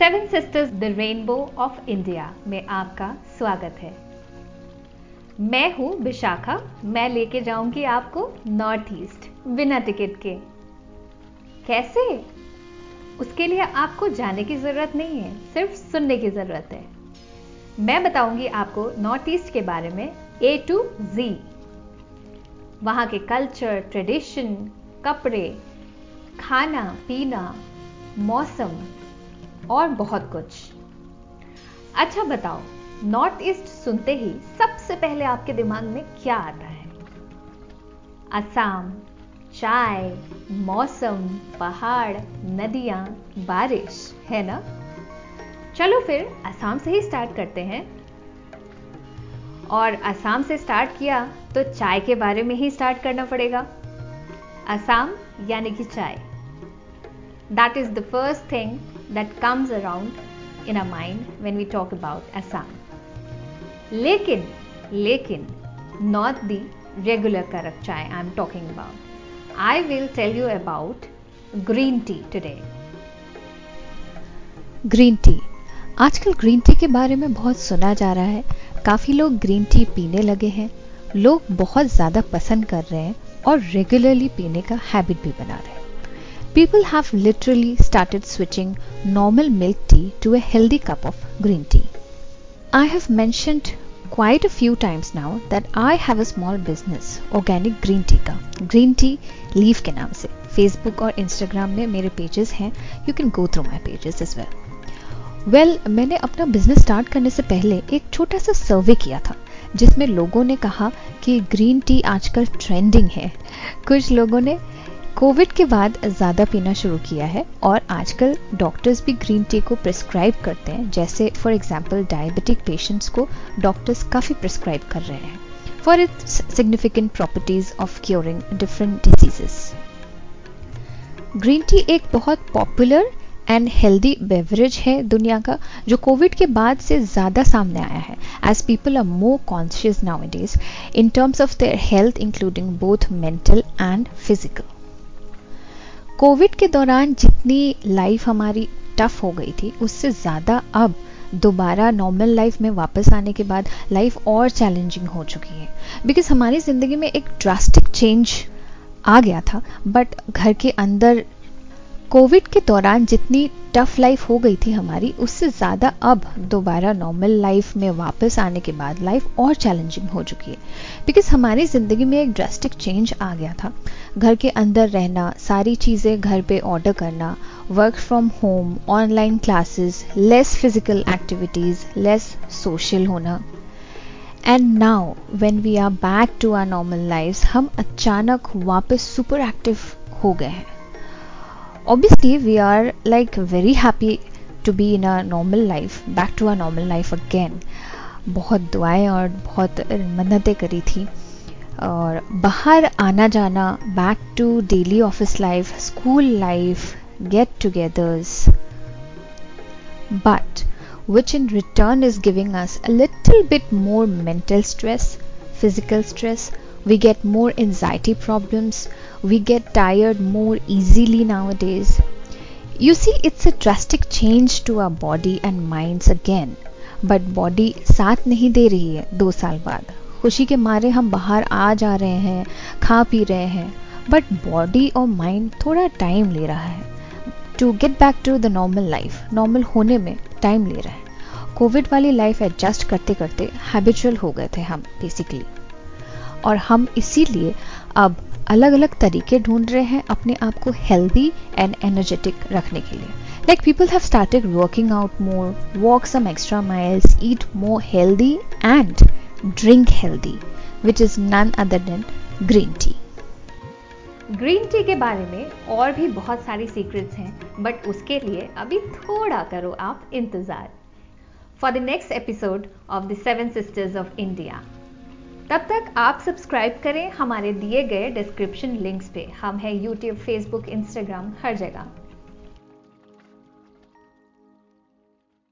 Seven sisters the rainbow of India में आपका स्वागत है। मैं हूँ विशाखा। मैं लेके जाऊँगी आपको नॉर्थ ईस्ट बिना टिकट के। कैसे? उसके लिए आपको जाने की ज़रूरत नहीं है, सिर्फ़ सुनने की ज़रूरत है। मैं बताऊँगी आपको नॉर्थ ईस्ट के बारे में ए टू जी वहाँ के कल्चर ट्रेडिशन कपड़े, खाना, पीना, मौसम और बहुत कुछ। अच्छा बताओ नॉर्थ ईस्ट सुनते ही सबसे पहले आपके दिमाग में क्या आता है? असम चाय, मौसम, पहाड़, नदियाँ, बारिश, है ना? चलो फिर असम से ही स्टार्ट करते हैं। और असम से स्टार्ट किया तो चाय के बारे में ही स्टार्ट करना पड़ेगा। असम यानी कि चाय। That is the first thing that comes around in a mind when we talk about Assam लेकिन लेकिन not the regular karak chai I am talking about I will tell you about green tea today green tea आजकल green tea के बारे में बहुत सुना जा रहा है। काफ़ी लोग ग्रीन टी पीने लगे हैं। लोग बहुत ज़्यादा पसंद कर रहे हैं और रेगुलरली पीने का हैबिट भी बना रहे हैं। People have literally started switching normal milk tea to a healthy cup of green tea. I have mentioned quite a few times now that I have a small business, organic green tea का green tea leaf के नाम से Facebook और Instagram मेरे pages हैं you can go through my pages is well well well, मैंने अपना business start करने से पहले एक छोटा सा सर्वे किया था जिसमें लोगों ने कहा कि ग्रीन टी आजकल ट्रेंडिंग है कुछ लोगों ने कोविड के बाद ज़्यादा पीना शुरू किया है और आजकल डॉक्टर्स भी ग्रीन टी को प्रिस्क्राइब करते हैं। जैसे फॉर एग्जांपल डायबिटिक पेशेंट्स को डॉक्टर्स काफ़ी प्रिस्क्राइब कर रहे हैं for its significant properties of curing different diseases green tea एक बहुत पॉपुलर एंड हेल्दी बेवरेज है दुनिया का, जो कोविड के बाद से ज़्यादा सामने आया है। As people are more conscious nowadays in terms of their health including both mental and physical COVID के दौरान जितनी लाइफ हमारी टफ हो गई थी, उससे ज़्यादा अब दोबारा नॉर्मल लाइफ में वापस आने के बाद लाइफ और चैलेंजिंग हो चुकी है। बिकॉज़ हमारी ज़िंदगी में एक ड्रास्टिक चेंज आ गया था बट घर के अंदर कोविड के दौरान जितनी टफ लाइफ हो गई थी हमारी, उससे ज़्यादा अब दोबारा नॉर्मल लाइफ में वापस आने के बाद लाइफ और चैलेंजिंग हो चुकी है। बिकॉज़ हमारी ज़िंदगी में एक ड्रेस्टिक चेंज आ गया था। घर के अंदर रहना, सारी चीज़ें घर पे ऑर्डर करना work from home online classes less physical activities less social होना। And now when we are back to our normal life हम अचानक वापस सुपर एक्टिव हो गए हैं। obviously we are like very happy to be in a normal life back to a normal life again बहुत दुआएं और बहुत मन्नतें करी थी और बाहर आना जाना back to daily office life school life get togethers but which in return is giving us a little bit more mental stress, physical stress, we get more anxiety problems. We get tired more easily nowadays. You see, it's a drastic change to our body and minds again. But body साथ नहीं दे रही है दो साल बाद। खुशी के मारे हम बाहर आ जा रहे हैं, खा पी रहे हैं। बट बॉडी और माइंड थोड़ा टाइम ले रहा है। To get back to the normal life normal होने में टाइम ले रहा है। कोविड वाली लाइफ एडजस्ट करते करते हैबिचुअल हो गए थे हम बेसिकली और हम इसीलिए अब अलग अलग तरीके ढूंढ रहे हैं अपने आप को हेल्दी एंड एनर्जेटिक रखने के लिए। Like people have started working out more walk some extra miles eat more healthy and drink healthy which is none other than green tea green tea के बारे में और भी बहुत सारी सीक्रेट्स हैं बट उसके लिए अभी थोड़ा करो आप इंतज़ार। For the next episode of the seven sisters of India तब तक आप सब्सक्राइब करें हमारे दिए गए डिस्क्रिप्शन लिंक्स पे। हम हैं यूट्यूब फेसबुक इंस्टाग्राम हर जगह।